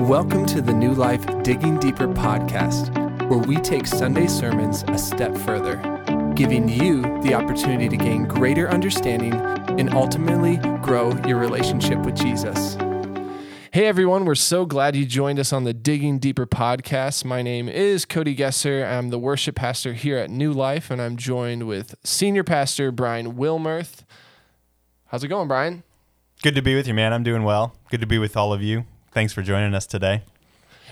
Welcome to the New Life Digging Deeper podcast, where we take Sunday sermons a step further, giving you the opportunity to gain greater understanding and ultimately grow your relationship with Jesus. Hey everyone, we're so glad you joined us on the Digging Deeper podcast. My name is Cody Gesser. I'm the worship pastor here at New Life, and I'm joined with senior pastor Brian Wilmerth. How's it going, Brian? Good to be with you, man. I'm doing well. Good to be with all of you. Thanks for joining us today.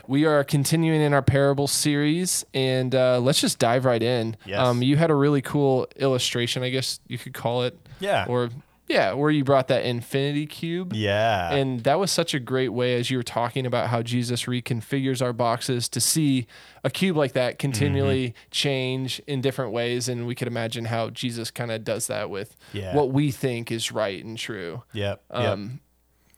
We are continuing in our parable series, and uh, let's just dive right in. Yes. Um, you had a really cool illustration, I guess you could call it. Yeah. Or yeah, where you brought that infinity cube. Yeah. And that was such a great way as you were talking about how Jesus reconfigures our boxes to see a cube like that continually Mm-hmm. change in different ways. And we could imagine how Jesus kind of does that with Yeah. what we think is right and true. yep. yep.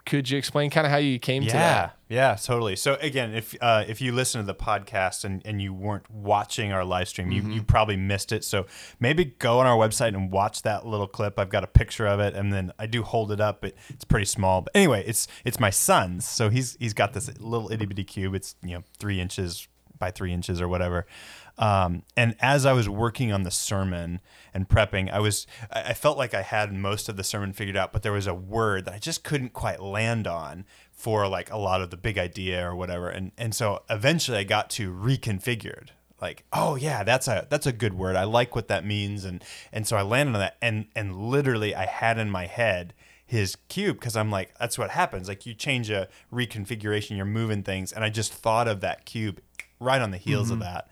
Could you explain kind of how you came to yeah, that? yeah, yeah, totally. So again, if uh, if you listen to the podcast and, and you weren't watching our live stream, Mm-hmm. you, you probably missed it. So maybe go on our website and watch that little clip. I've got a picture of it, and then I do hold it up. It, it's pretty small, but anyway, it's it's my son's. So he's he's got this little itty bitty cube. It's you know three inches by three inches or whatever. Um, and as I was working on the sermon and prepping, I was I felt like I had most of the sermon figured out, but there was a word that I just couldn't quite land on for like a lot of the big idea or whatever. And and so eventually I got to reconfigured. Like, oh yeah, that's a that's a good word. I like what that means. And and so I landed on that and and literally I had in my head his cube because I'm like, that's what happens. Like you change a reconfiguration, you're moving things, and I just thought of that cube right on the heels of that.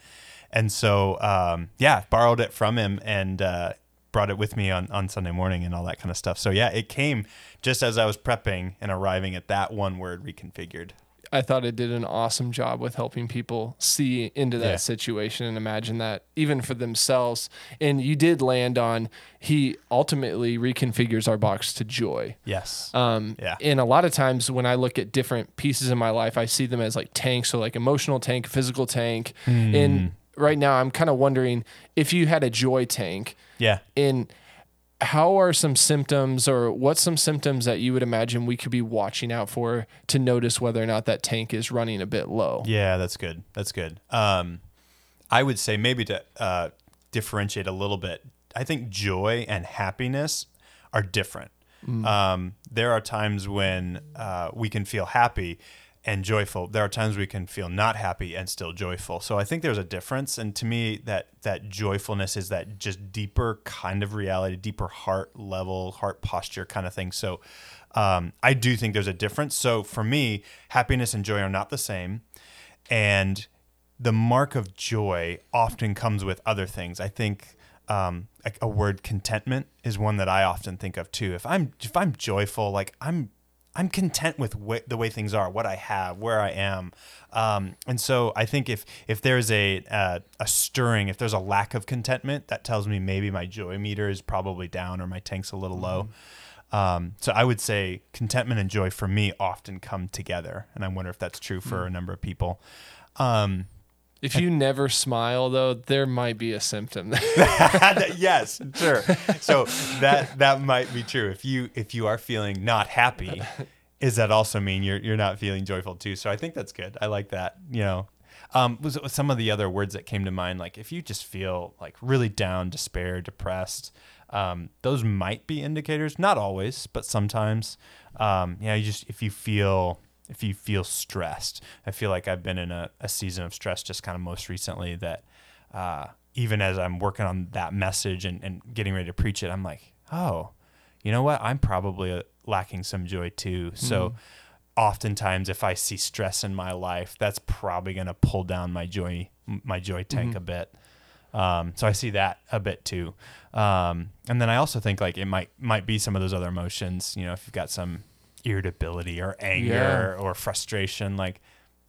And so, um, yeah, borrowed it from him and uh, brought it with me on, on Sunday morning and all that kind of stuff. So, yeah, it came just as I was prepping and arriving at that one word reconfigured. I thought it did an awesome job with helping people see into that Yeah. situation and imagine that even for themselves. And you did land on he ultimately reconfigures our box to joy. Yes. Um, Yeah. And a lot of times when I look at different pieces in my life, I see them as like tanks, so like emotional tank, physical tank. Hmm. And right now, I'm kind of wondering if you had a joy tank, yeah. in how are some symptoms or what's some symptoms that you would imagine we could be watching out for to notice whether or not that tank is running a bit low? Yeah, that's good. That's good. Um, I would say maybe to uh, differentiate a little bit, I think joy and happiness are different. Um, there are times when uh, we can feel happy and joyful. There are times we can feel not happy and still joyful. So I think there's a difference, and to me, that that joyfulness is that just deeper kind of reality, deeper heart level, heart posture kind of thing. So um, I do think there's a difference. So for me, happiness and joy are not the same, and the mark of joy often comes with other things. I think um, a, a word contentment is one that I often think of too. If I'm if I'm joyful, like I'm I'm content with wh- the way things are, what I have, where I am, um, and so I think if if there's a uh, a stirring, if there's a lack of contentment, that tells me maybe my joy meter is probably down or my tank's a little low. Um, so I would say contentment and joy for me often come together, and I wonder if that's true for a number of people. Um, If you never smile, though, there might be a symptom. yes, sure. So that that might be true. If you if you are feeling not happy, does that also mean you're you're not feeling joyful too? So I think that's good. I like that. You know, um, was was some of the other words that came to mind, like if you just feel like really down, despair, depressed. Um, those might be indicators, not always, but sometimes. Um, yeah, you just if you feel if you feel stressed, I feel like I've been in a, a season of stress just kind of most recently that uh, even as I'm working on that message and, and getting ready to preach it, I'm like, oh, you know what? I'm probably uh, lacking some joy too. So oftentimes if I see stress in my life, that's probably going to pull down my joy, my joy tank a bit. Um, so I see that a bit too. Um, and then I also think like it might, might be some of those other emotions, you know, if you've got some irritability or anger or frustration, like,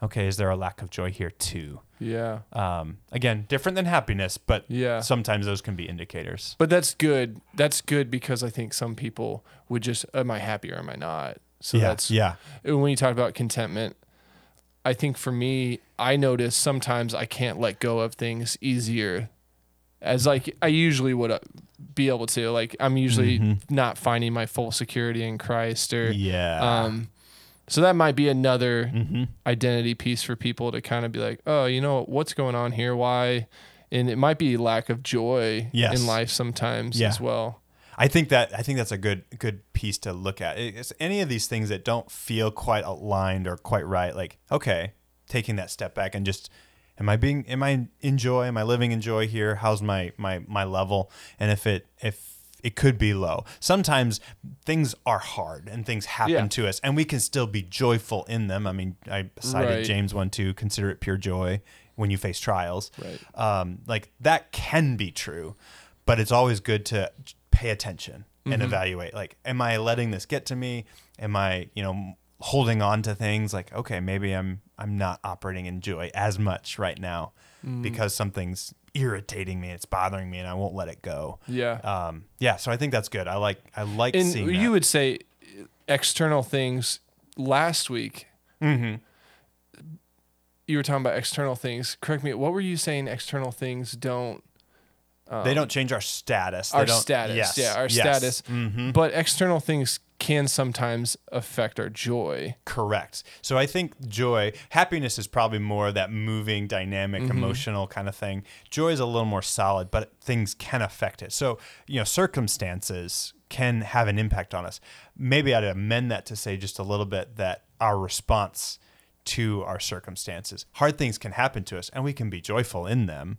okay, is there a lack of joy here too? yeah. um, again different than happiness but Yeah. sometimes those can be indicators But that's good. That's good because I think some people would just, am I happy or am I not? So that's, yeah when you talk about contentment, I think for me, I notice sometimes I can't let go of things easier as like I usually would uh, be able to. Like I'm usually not finding my full security in Christ or yeah um So that might be another Mm-hmm. identity piece for people to kind of be like, oh, you know, what's going on here? Why? And it might be lack of joy Yes. in life sometimes Yeah. as well. I think that I think that's a good good piece to look at. It's any of these things that don't feel quite aligned or quite right. Like, okay, taking that step back and just, am I being, am I in joy? Am I living in joy here? How's my my my level? And if it if it could be low. Sometimes things are hard and things happen Yeah. to us, and we can still be joyful in them. I mean, I cited Right. James one two, consider it pure joy when you face trials Right. um, like that can be true, but it's always good to pay attention and evaluate. Like, am I letting this get to me? Am I, you know, holding on to things? Like, okay, maybe I'm I'm not operating in joy as much right now because something's irritating me, it's bothering me, and I won't let it go. Yeah. Um, yeah, so I think that's good. I like I like and seeing you that. would say external things last week. Mhm. You were talking about external things. Correct me. What were you saying? External things don't. they don't change our status. Our status. Yes, Yeah, our yes. status. Mhm. But external things can sometimes affect our joy. Correct. So I think joy, happiness is probably more that moving, dynamic, mm-hmm. emotional kind of thing. Joy is a little more solid, but things can affect it. So, you know, circumstances can have an impact on us. Maybe I'd amend that to say just a little bit that our response to our circumstances, hard things can happen to us and we can be joyful in them.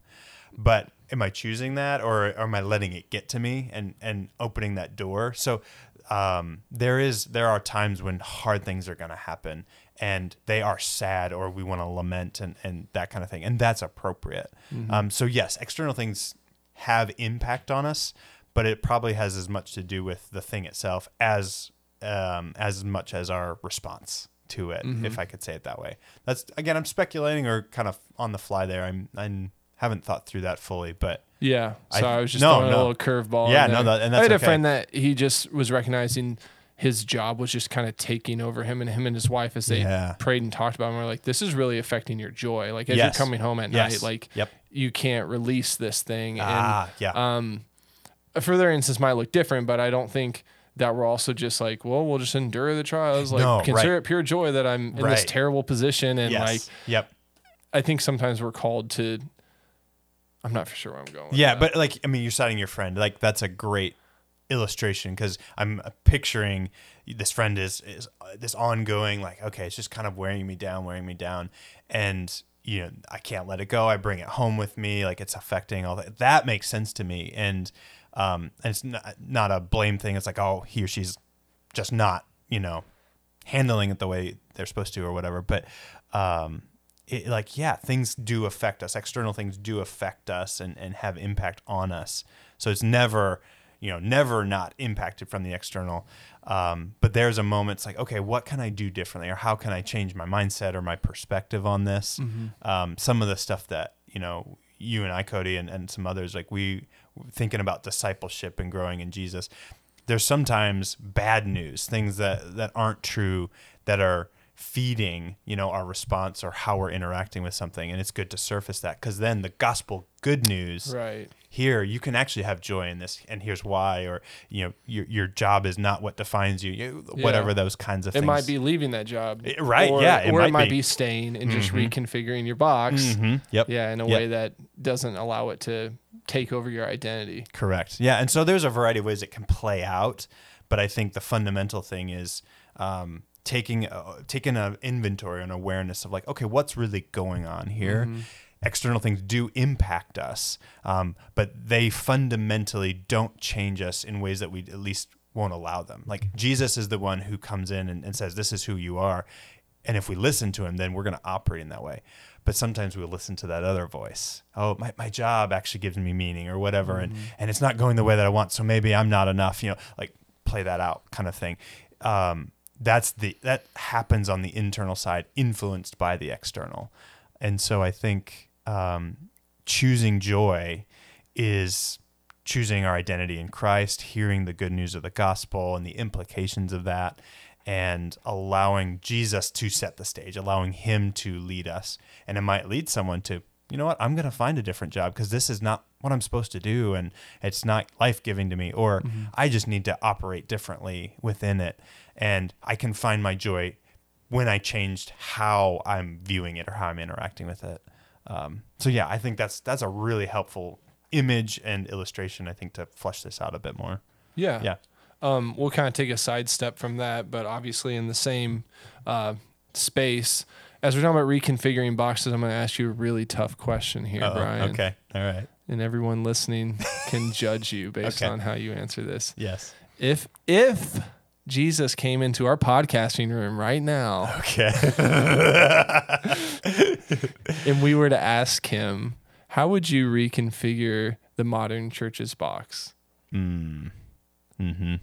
But am I choosing that or, or am I letting it get to me and, and opening that door? So um, there is there are times when hard things are going to happen and they are sad or we want to lament and, and that kind of thing and that's appropriate. Um, so yes external things have impact on us but it probably has as much to do with the thing itself as um, as much as our response to it if i could say it that way. That's again i'm speculating or kind of on the fly there. I'm i haven't thought through that fully but Yeah. So I- I, was just no, throwing no. a little curveball. Yeah, no, that- and I that's had a friend that he just was recognizing his job was just kind of taking over him and him and his wife as they Yeah. prayed and talked about him. We're like, this is really affecting your joy. Like as Yes. you're coming home at Yes. night, like Yep. you can't release this thing. ah yeah And um, a further instance might look different, but I don't think that we're also just like, well, we'll just endure the trials. Like No, consider right. it pure joy that I'm in this terrible position. And yes like, yep I think sometimes we're called to. I'm not for sure where I'm going. with Yeah, that. but like I mean, you're citing your friend. Like that's a great illustration because I'm picturing this friend is is this ongoing like okay, it's just kind of wearing me down, wearing me down, and you know I can't let it go. I bring it home with me, like it's affecting all that. That makes sense to me, and um, and it's not not a blame thing. It's like oh, he or she's just not you know handling it the way they're supposed to or whatever. But um, it, like yeah, things do affect us. External things do affect us and and have impact on us. So it's never you know never not impacted from the external. Um, but there's a moment it's like okay, what can I do differently, or how can I change my mindset or my perspective on this? Um, some of the stuff that you know you and I, Cody, and, and some others, like we thinking about discipleship and growing in Jesus there's sometimes bad news, things that that aren't true that are feeding, you know, our response or how we're interacting with something, and it's good to surface that because then the gospel good news right. here you can actually have joy in this, and here's why, or you know, your your job is not what defines you, you whatever Yeah. those kinds of It things. might be leaving that job, It- right, Or, yeah, it or might it might be. be, staying and just reconfiguring your box. Mhm, Yep. Yeah, in a Yep. way that doesn't allow it to take over your identity. Correct. Yeah, and so there's a variety of ways it can play out, but I think the fundamental thing is um, taking uh, taking an inventory and awareness of like, okay, what's really going on here. External things do impact us, um, but they fundamentally don't change us in ways that we at least won't allow them. Like Jesus is the one who comes in and, and says, "This is who you are," and if we listen to him, then we're going to operate in that way. But sometimes we'll listen to that other voice. Oh, my, my job actually gives me meaning or whatever, and and it's not going the way that I want. So maybe I'm not enough. You know, like play that out kind of thing. Um, that's the that happens on the internal side, influenced by the external, and so I think um, choosing joy is choosing our identity in Christ, hearing the good news of the gospel and the implications of that, and allowing Jesus to set the stage, allowing Him to lead us. And it might lead someone to, you know what, I'm going to find a different job because this is not what I'm supposed to do and it's not life giving to me, or I just need to operate differently within it. And I can find my joy when I changed how I'm viewing it or how I'm interacting with it. Um, so yeah, I think that's that's a really helpful image and illustration. I think to flesh this out a bit more. Yeah. Yeah. Um, we'll kind of take a side step from that, but obviously in the same uh, space. As we're talking about reconfiguring boxes, I'm going to ask you a really tough question here, Uh-oh. Brian. Okay. All right. And everyone listening can judge you based Okay. on how you answer this. Yes. If if Jesus came into our podcasting room right now Okay. and we were to ask him, how would you reconfigure the modern church's box? mm. Mm-hmm.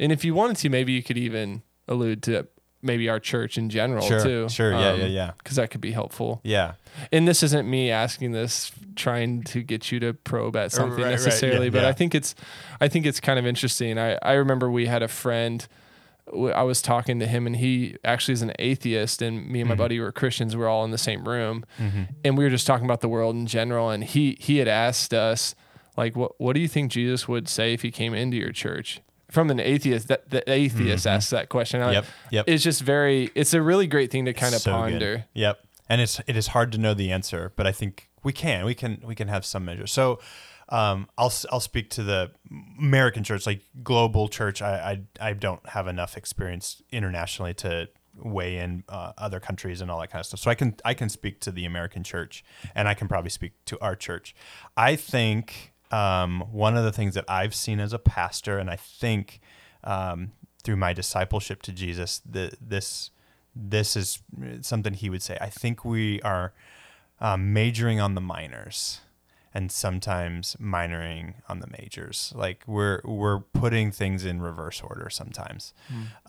And if you wanted to, maybe you could even allude to maybe our church in general Sure. too. Sure. Yeah. yeah. Yeah. Because that could be helpful. Yeah. And this isn't me asking this, trying to get you to probe at something right, right. Yeah, necessarily, but yeah. I think it's, I think it's kind of interesting. I I remember we had a friend. I was talking to him, and he actually is an atheist, and me and my Mhm. buddy were Christians. We are all in the same room, Mm-hmm. and we were just talking about the world in general. And he he had asked us, like, what what do you think Jesus would say if he came into your church? From an atheist, that the atheist Mhm. asked that question. I- Yep. Yep. It's just very. It's a really great thing to kind of So good. ponder. Yep. And it's it is hard to know the answer, but I think we can. We can we can have some measure. So um, I'll I'll speak to the American church, like global church. I I, I don't have enough experience internationally to weigh in uh, other countries and all that kind of stuff. So I can I can speak to the American church, and I can probably speak to our church. I think um, one of the things that I've seen as a pastor, and I think um, through my discipleship to Jesus, the, this this is something he would say. I think we are um, majoring on the minors and sometimes minoring on the majors. Like we're we're putting things in reverse order sometimes.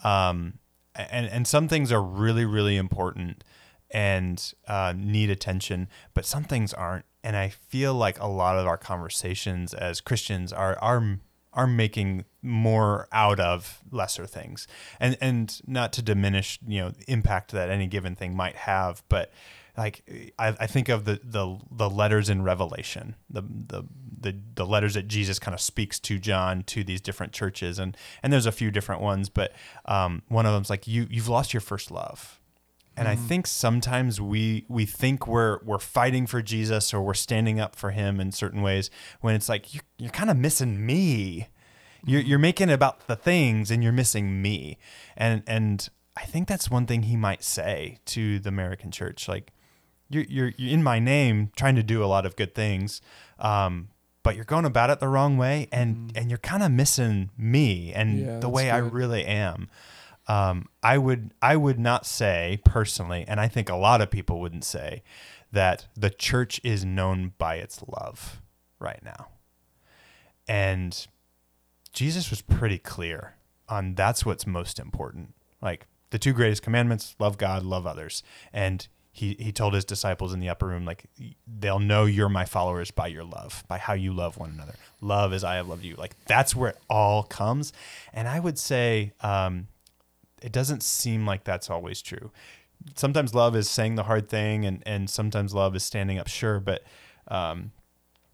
Um, and and some things are really really important and uh, need attention, but some things aren't. And I feel like a lot of our conversations as Christians are are are making more out of lesser things, and and not to diminish you know impact that any given thing might have, but like I, I think of the, the the letters in Revelation, the the the, the letters that Jesus kind of speaks to John to these different churches, and and there's a few different ones, but um, one of them's like you you've lost your first love, and I mm-hmm. think sometimes we we think we're we're fighting for Jesus or we're standing up for him in certain ways when it's like you, you're kind of missing me. You're mm-hmm. you're making it about the things and you're missing me. And and I think that's one thing he might say to the American church like you're you're, you're in my name trying to do a lot of good things. Um but you're going about it the wrong way and mm-hmm. and you're kind of missing me and Yeah, the way I really am um, I would I would not say personally, and I think a lot of people wouldn't say that the church is known by its love right now. And Jesus was pretty clear on that's what's most important. Like the two greatest commandments, love God, love others. And he, he told his disciples in the upper room, like, they'll know you're my followers by your love, by how you love one another. Love as I have loved you. Like, that's where it all comes. And I would say, um, it doesn't seem like that's always true. Sometimes love is saying the hard thing, and, and sometimes love is standing up, sure. But um,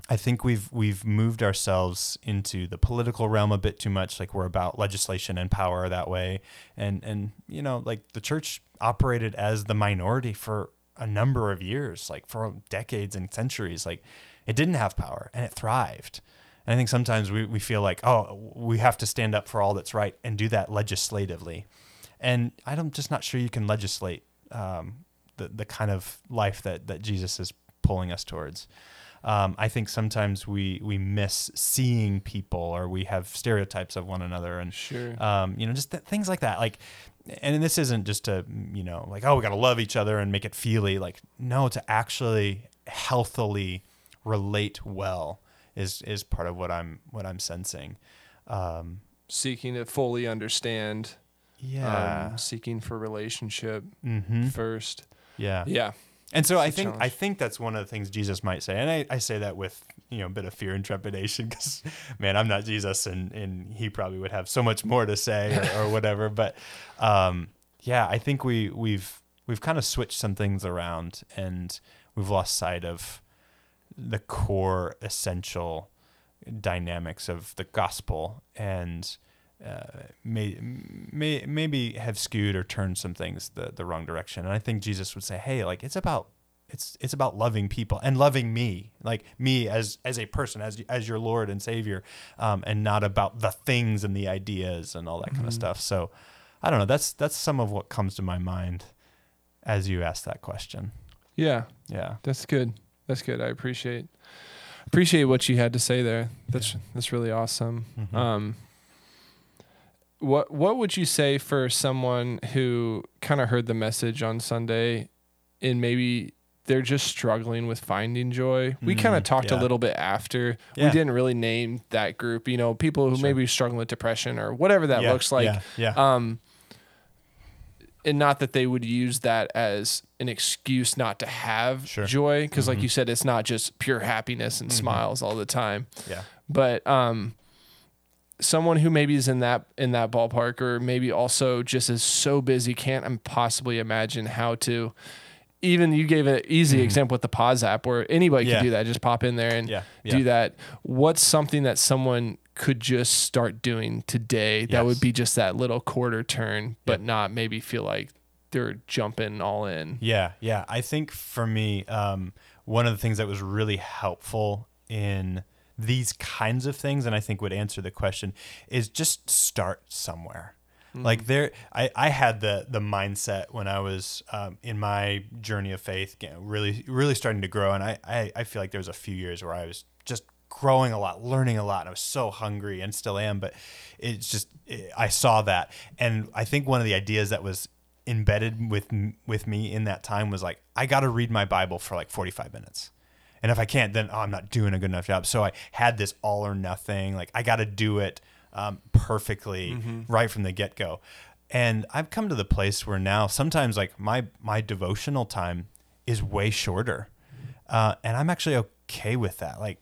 I think we've we've moved ourselves into the political realm a bit too much. Like we're about legislation and power that way, and and you know, like the church operated as the minority for a number of years, like for decades and centuries. Like it didn't have power, and it thrived. And I think sometimes we, we feel like, oh, we have to stand up for all that's right and do that legislatively. And I'm just not sure you can legislate um, the, the kind of life that, that Jesus is pulling us towards. Um, I think sometimes we, we miss seeing people or we have stereotypes of one another and, Sure. um, you know, just th- things like that. Like, and this isn't just to, you know, like, oh, we got to love each other and make it feely. Like, no, to actually healthily relate well is, is part of what I'm, what I'm sensing. Um, Seeking to fully understand. Yeah. Um, seeking for relationship mm-hmm. first. Yeah. Yeah. And so It's I think challenge. I think that's one of the things Jesus might say, and I, I say that with you know a bit of fear and trepidation because man, I'm not Jesus, and and he probably would have so much more to say or, or whatever. But um, yeah, I think we we've we've kind of switched some things around, and we've lost sight of the core essential dynamics of the gospel and uh, may, may maybe have skewed or turned some things the the wrong direction. And I think Jesus would say, "Hey, like it's about it's it's about loving people and loving me, like me as as a person, as as your Lord and Savior, um, and not about the things and the ideas and all that kind of Mhm. stuff." So, I don't know. That's that's some of what comes to my mind as you ask that question. Yeah, Yeah. that's good. That's good. I appreciate appreciate what you had to say there. That's that's really awesome. Mhm. Um, what what would you say for someone who kind of heard the message on Sunday and maybe they're just struggling with finding joy? We kind of Mm, talked a little bit after. We didn't really name that group. You know, people who Sure. maybe struggling with depression or whatever that Yeah, looks like. Yeah. yeah. Um, and not that they would use that as an excuse not to have Sure. joy, because like Mhm. you said, it's not just pure happiness and Mhm. smiles all the time. yeah. But um, someone who maybe is in that in that ballpark, or maybe also just is so busy, can't possibly imagine how to. Even you gave an easy Mhm. example with the pause app, where anybody Yeah. could do that. Just pop in there and Yeah. Yeah. do that. What's something that someone could just start doing today that would be just that little quarter turn, but Yep. not maybe feel like they're jumping all in? Yeah, yeah. I think for me, um, one of the things that was really helpful in these kinds of things, and I think would answer the question, is just start somewhere. Mm-hmm. Like there, I, I had the the mindset when I was um, in my journey of faith, you know, really really starting to grow, and I, I I feel like there was a few years where I was just growing a lot, learning a lot, and I was so hungry and still am, but it's just it, I saw that, and I think one of the ideas that was embedded with with me in that time was like I got to read my Bible for like 45 minutes. And if I can't, then oh, I'm not doing a good enough job. So I had this all or nothing. Like I got to do it um, perfectly right from the get go. And I've come to the place where now sometimes like my my devotional time is way shorter, uh, and I'm actually okay with that. Like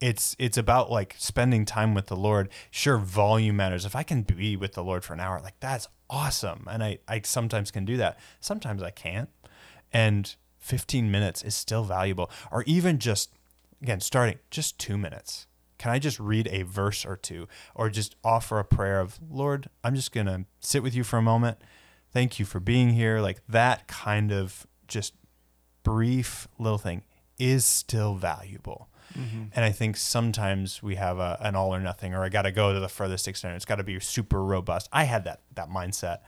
it's it's about like spending time with the Lord. Sure, volume matters. If I can be with the Lord for an hour, like that's awesome. And I I sometimes can do that. Sometimes I can't. And 15 minutes is still valuable. Or even just again starting just 2 minutes. Can I just read a verse or two or just offer a prayer of, "Lord, I'm just going to sit with you for a moment. Thank you for being here." Like that kind of just brief little thing is still valuable. Mm-hmm. And I think sometimes we have a, an all or nothing, or I got to go to the furthest extent. It's got to be super robust. I had that that mindset,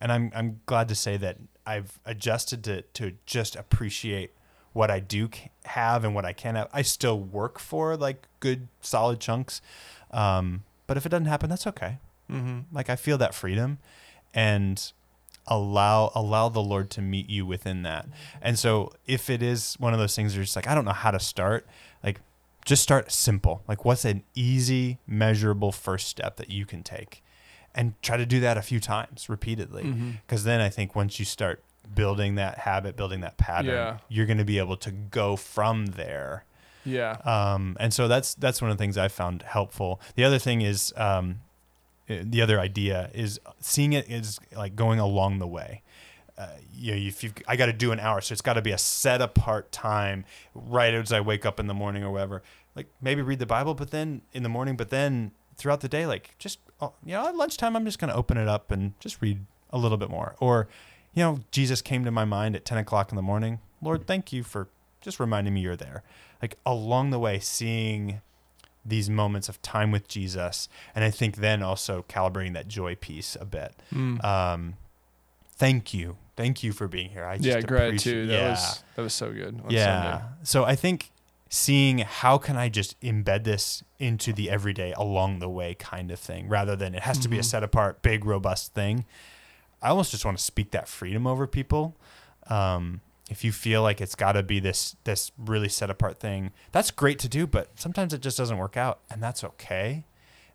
and I'm I'm glad to say that I've adjusted to to just appreciate what I do have and what I can have. I still work for like good solid chunks, um, but if it doesn't happen, that's okay. Mm-hmm. Like I feel that freedom, and allow allow the Lord to meet you within that. And so if it is one of those things you're just like, I don't know how to start, like just start simple. Like what's an easy, measurable first step that you can take? And try to do that a few times repeatedly. Mm-hmm. Because then I think once you start building that habit, building that pattern, Yeah. you're going to be able to go from there. Yeah. Um, and so that's that's one of the things I found helpful. The other thing is um, uh, the other idea is seeing it is like going along the way. Uh, you know, if you I got to do an hour, so it's got to be a set apart time, right as I wake up in the morning or whatever. Like maybe read the Bible, but then in the morning, but then throughout the day, like just oh, you know, at lunchtime, I'm just gonna open it up and just read a little bit more. Or, you know, Jesus came to my mind at 10 o'clock in the morning. Lord, thank you for just reminding me you're there. Like along the way, seeing these moments of time with Jesus, and I think then also calibrating that joy piece a bit. Mm. Um, thank you, thank you for being here. I just yeah, gratitude. That yeah. was that was so good. on yeah. Sunday. So I think seeing how can I just embed this into the everyday along the way kind of thing, rather than it has to be a Mhm. set apart, big, robust thing. I almost just want to speak that freedom over people. Um, if you feel like it's got to be this this really set apart thing, that's great to do, but sometimes it just doesn't work out, and that's okay.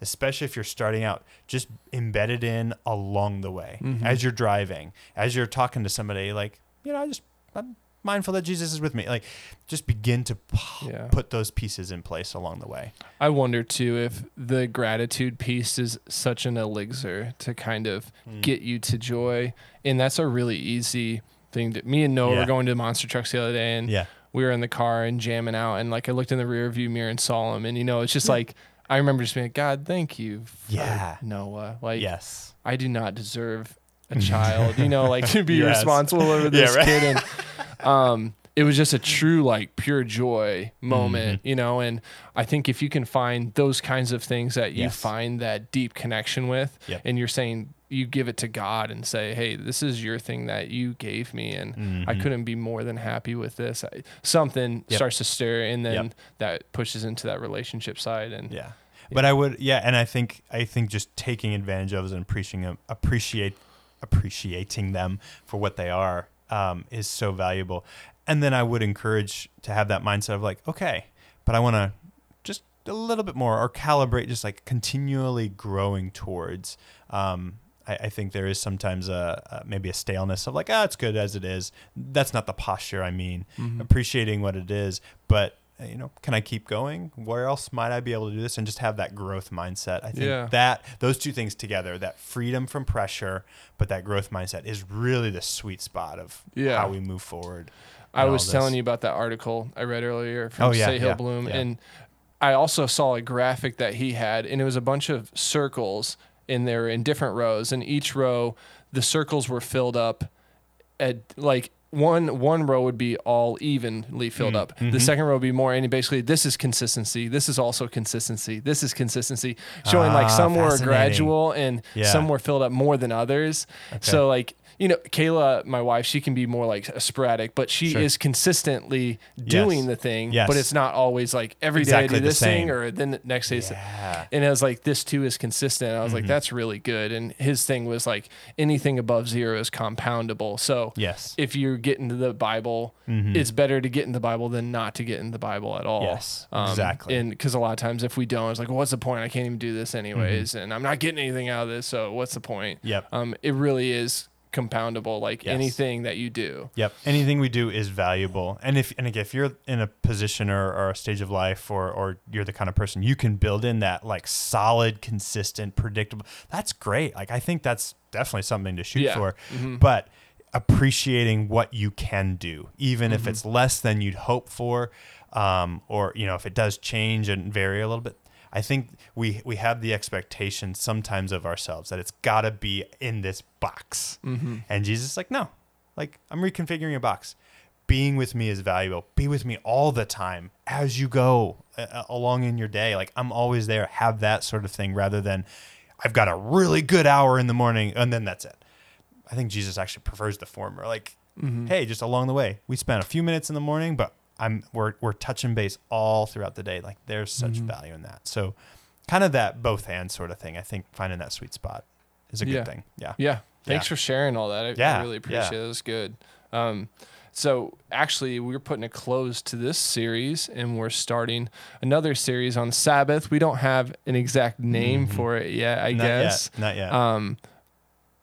Especially if you're starting out, just embedded in along the way Mhm. as you're driving, as you're talking to somebody. Like you know, I just I'm mindful that Jesus is with me. Like just begin to p- Yeah. put those pieces in place along the way. I wonder too if the gratitude piece is such an elixir to kind of Mm. get you to joy, and that's a really easy thing. To, me and Noah Yeah. were going to monster trucks the other day, and Yeah. we were in the car and jamming out, and like I looked in the rear view mirror and saw him, and you know it's just Yeah. like I remember just being like, God, thank you, for Yeah. Noah. Like, yes. I do not deserve a child, you know, like to be Yes. responsible over Yeah, this right. kid. And um, it was just a true, like, pure joy moment, Mm-hmm. you know. And I think if you can find those kinds of things that you Yes. find that deep connection with, Yep. and you're saying, you give it to God and say, hey, this is your thing that you gave me. And I couldn't be more than happy with this. I, something Mm-hmm. Yep. starts to stir, and then Yep. that pushes into that relationship side. And Yeah. But I would, yeah, and I think I think just taking advantage of and appreciating appreciate appreciating them for what they are um, is so valuable. And then I would encourage to have that mindset of like, okay, but I want to just a little bit more or calibrate, just like continually growing towards. Um, I, I think there is sometimes a, a maybe a staleness of like, ah, it's good as it is. That's not the posture I mean. Mm-hmm. Appreciating what it is, but Uh, you know, can I keep going? Where else might I be able to do this? And just have that growth mindset. I think Yeah. that those two things together, that freedom from pressure, but that growth mindset is really the sweet spot of Yeah. how we move forward. I was telling you about that article I read earlier from Oh, yeah, Sahil yeah, Bloom, yeah. and I also saw a graphic that he had, and it was a bunch of circles, in there in different rows, and each row the circles were filled up at like one one row would be all evenly filled Mm, up. mm-hmm. The second row would be more, and basically this is consistency. This is also consistency. This is consistency, showing like Ah, some were gradual and Yeah. some were filled up more than others. So like you know, Kayla, my wife, she can be more like sporadic, but she Sure. is consistently doing Yes. the thing. Yes. But it's not always like every day Exactly I do this thing or then the next day. Yeah. And I was like, this too is consistent. I was Mm-hmm. like, that's really good. And his thing was like, anything above zero is compoundable. So Yes. if you get into the Bible, it's better to get in the Bible than not to get in the Bible at all. Mm-hmm. Yes, exactly. And because a lot of times if we don't, it's like, well, what's the point? I can't even do this anyways, Mm-hmm. and I'm not getting anything out of this. So what's the point? Yep. Um, it really is compoundable, like Yes. anything that you do. Yep. Anything we do is valuable. And if and again, if you're in a position or, or a stage of life or or you're the kind of person you can build in that like solid, consistent, predictable, that's great. Like I think that's definitely something to shoot Yeah. for. Mhm. But appreciating what you can do, even Mm-hmm. if it's less than you'd hope for, um, or you know, if it does change and vary a little bit. I think we we have the expectation sometimes of ourselves that it's got to be in this box. Mm-hmm. And Jesus is like, no, like I'm reconfiguring a box. Being with me is valuable. Be with me all the time as you go uh, along in your day. Like I'm always there. Have that sort of thing rather than I've got a really good hour in the morning and then that's it. I think Jesus actually prefers the former. Like, Mm-hmm. hey, just along the way, we spent a few minutes in the morning, but I'm we're we're touching base all throughout the day. Like there's such Mm-hmm. value in that. So kind of that both hands sort of thing. I think finding that sweet spot is a good Yeah. thing. Yeah. Yeah. Thanks Yeah. for sharing all that. I, I Yeah, really yeah. appreciate it. It was good. Um, so actually, we're putting a close to this series, and we're starting another series on Sabbath. We don't have an exact name for it yet, I Mm-hmm. Not guess. yet. Not yet. Um,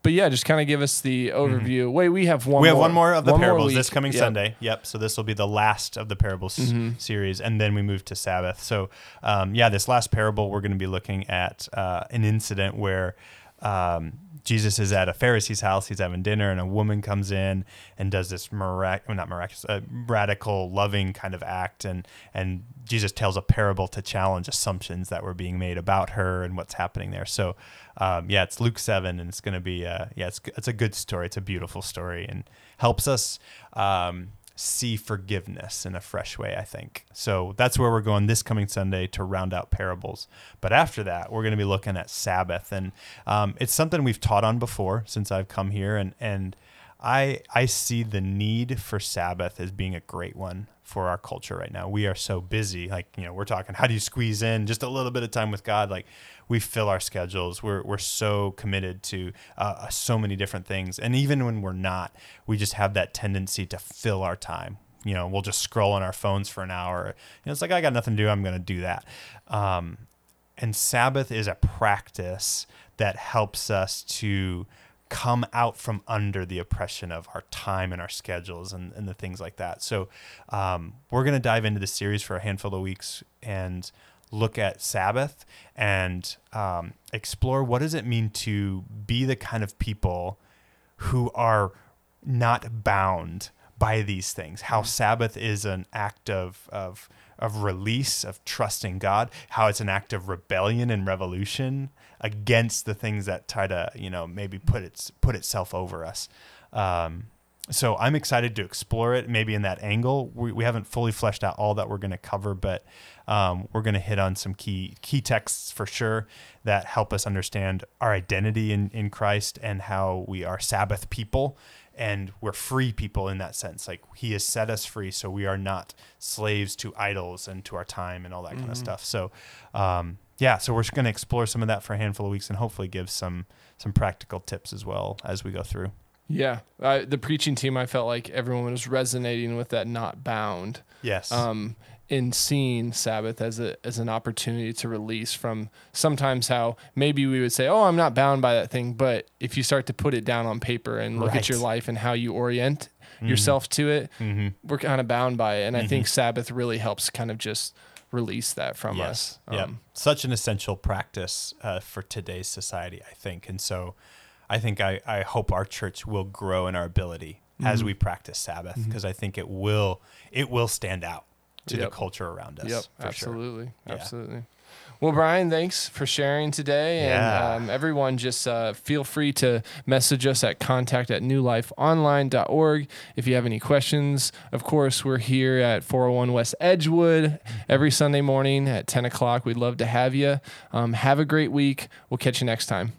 but yeah, just kind of give us the overview. Wait, we have one. Mm-hmm. we have more, one more of the parables this coming Yep. Sunday. Yep. So this will be the last of the parables Mhm. series, and then we move to Sabbath. So, um, yeah, this last parable we're going to be looking at uh, an incident where um, Jesus is at a Pharisee's house. He's having dinner, and a woman comes in and does this mirac- not miraculous, uh, radical, loving kind of act, and and Jesus tells a parable to challenge assumptions that were being made about her and what's happening there. So, um, yeah, it's Luke seven, and it's going to be, uh, yeah, it's it's a good story. It's a beautiful story, and helps us. Um, see forgiveness in a fresh way, I think. So that's where we're going this coming Sunday to round out parables. But after that, we're going to be looking at Sabbath. And um, it's something we've taught on before since I've come here. And, and I, I see the need for Sabbath as being a great one for our culture right now. We are so busy. Like, you know, we're talking, how do you squeeze in just a little bit of time with God? Like, we fill our schedules. We're, we're so committed to uh, so many different things. And even when we're not, we just have that tendency to fill our time. You know, we'll just scroll on our phones for an hour. You know, it's like, I got nothing to do. I'm going to do that. Um, and Sabbath is a practice that helps us to come out from under the oppression of our time and our schedules and, and the things like that. So um, we're going to dive into the series for a handful of weeks and look at Sabbath and um, explore what does it mean to be the kind of people who are not bound by these things. How Sabbath is an act of of of release, of trusting God, how it's an act of rebellion and revolution against the things that try to, you know, maybe put its put itself over us. Um, so I'm excited to explore it, maybe in that angle. We, we haven't fully fleshed out all that we're going to cover, but um, we're going to hit on some key key texts for sure that help us understand our identity in, in Christ and how we are Sabbath people and we're free people in that sense. Like He has set us free, so we are not slaves to idols and to our time and all that mm-hmm. kind of stuff. So, um, yeah, so we're going to explore some of that for a handful of weeks and hopefully give some some practical tips as well as we go through. Yeah, the preaching team, I felt like everyone was resonating with that not bound. Yes. Um, in seeing Sabbath as a as an opportunity to release from sometimes how maybe we would say, "Oh, I'm not bound by that thing," but if you start to put it down on paper and look right. at your life and how you orient mm-hmm. yourself to it, mm-hmm. we're kind of bound by it. And mm-hmm. I think mm-hmm. Sabbath really helps kind of just release that from yes. us. Um, yeah, such an essential practice uh, for today's society, I think, and so I think I, I hope our church will grow in our ability mm-hmm. as we practice Sabbath because mm-hmm. I think it will it will stand out to yep. the culture around us. Yep, absolutely, sure. absolutely. Yeah. Well, Brian, thanks for sharing today. Yeah. And um, everyone, just uh, feel free to message us at contact at newlifeonline.org if you have any questions. Of course, we're here at 401 West Edgewood every Sunday morning at 10 o'clock. We'd love to have you. Um, have a great week. We'll catch you next time.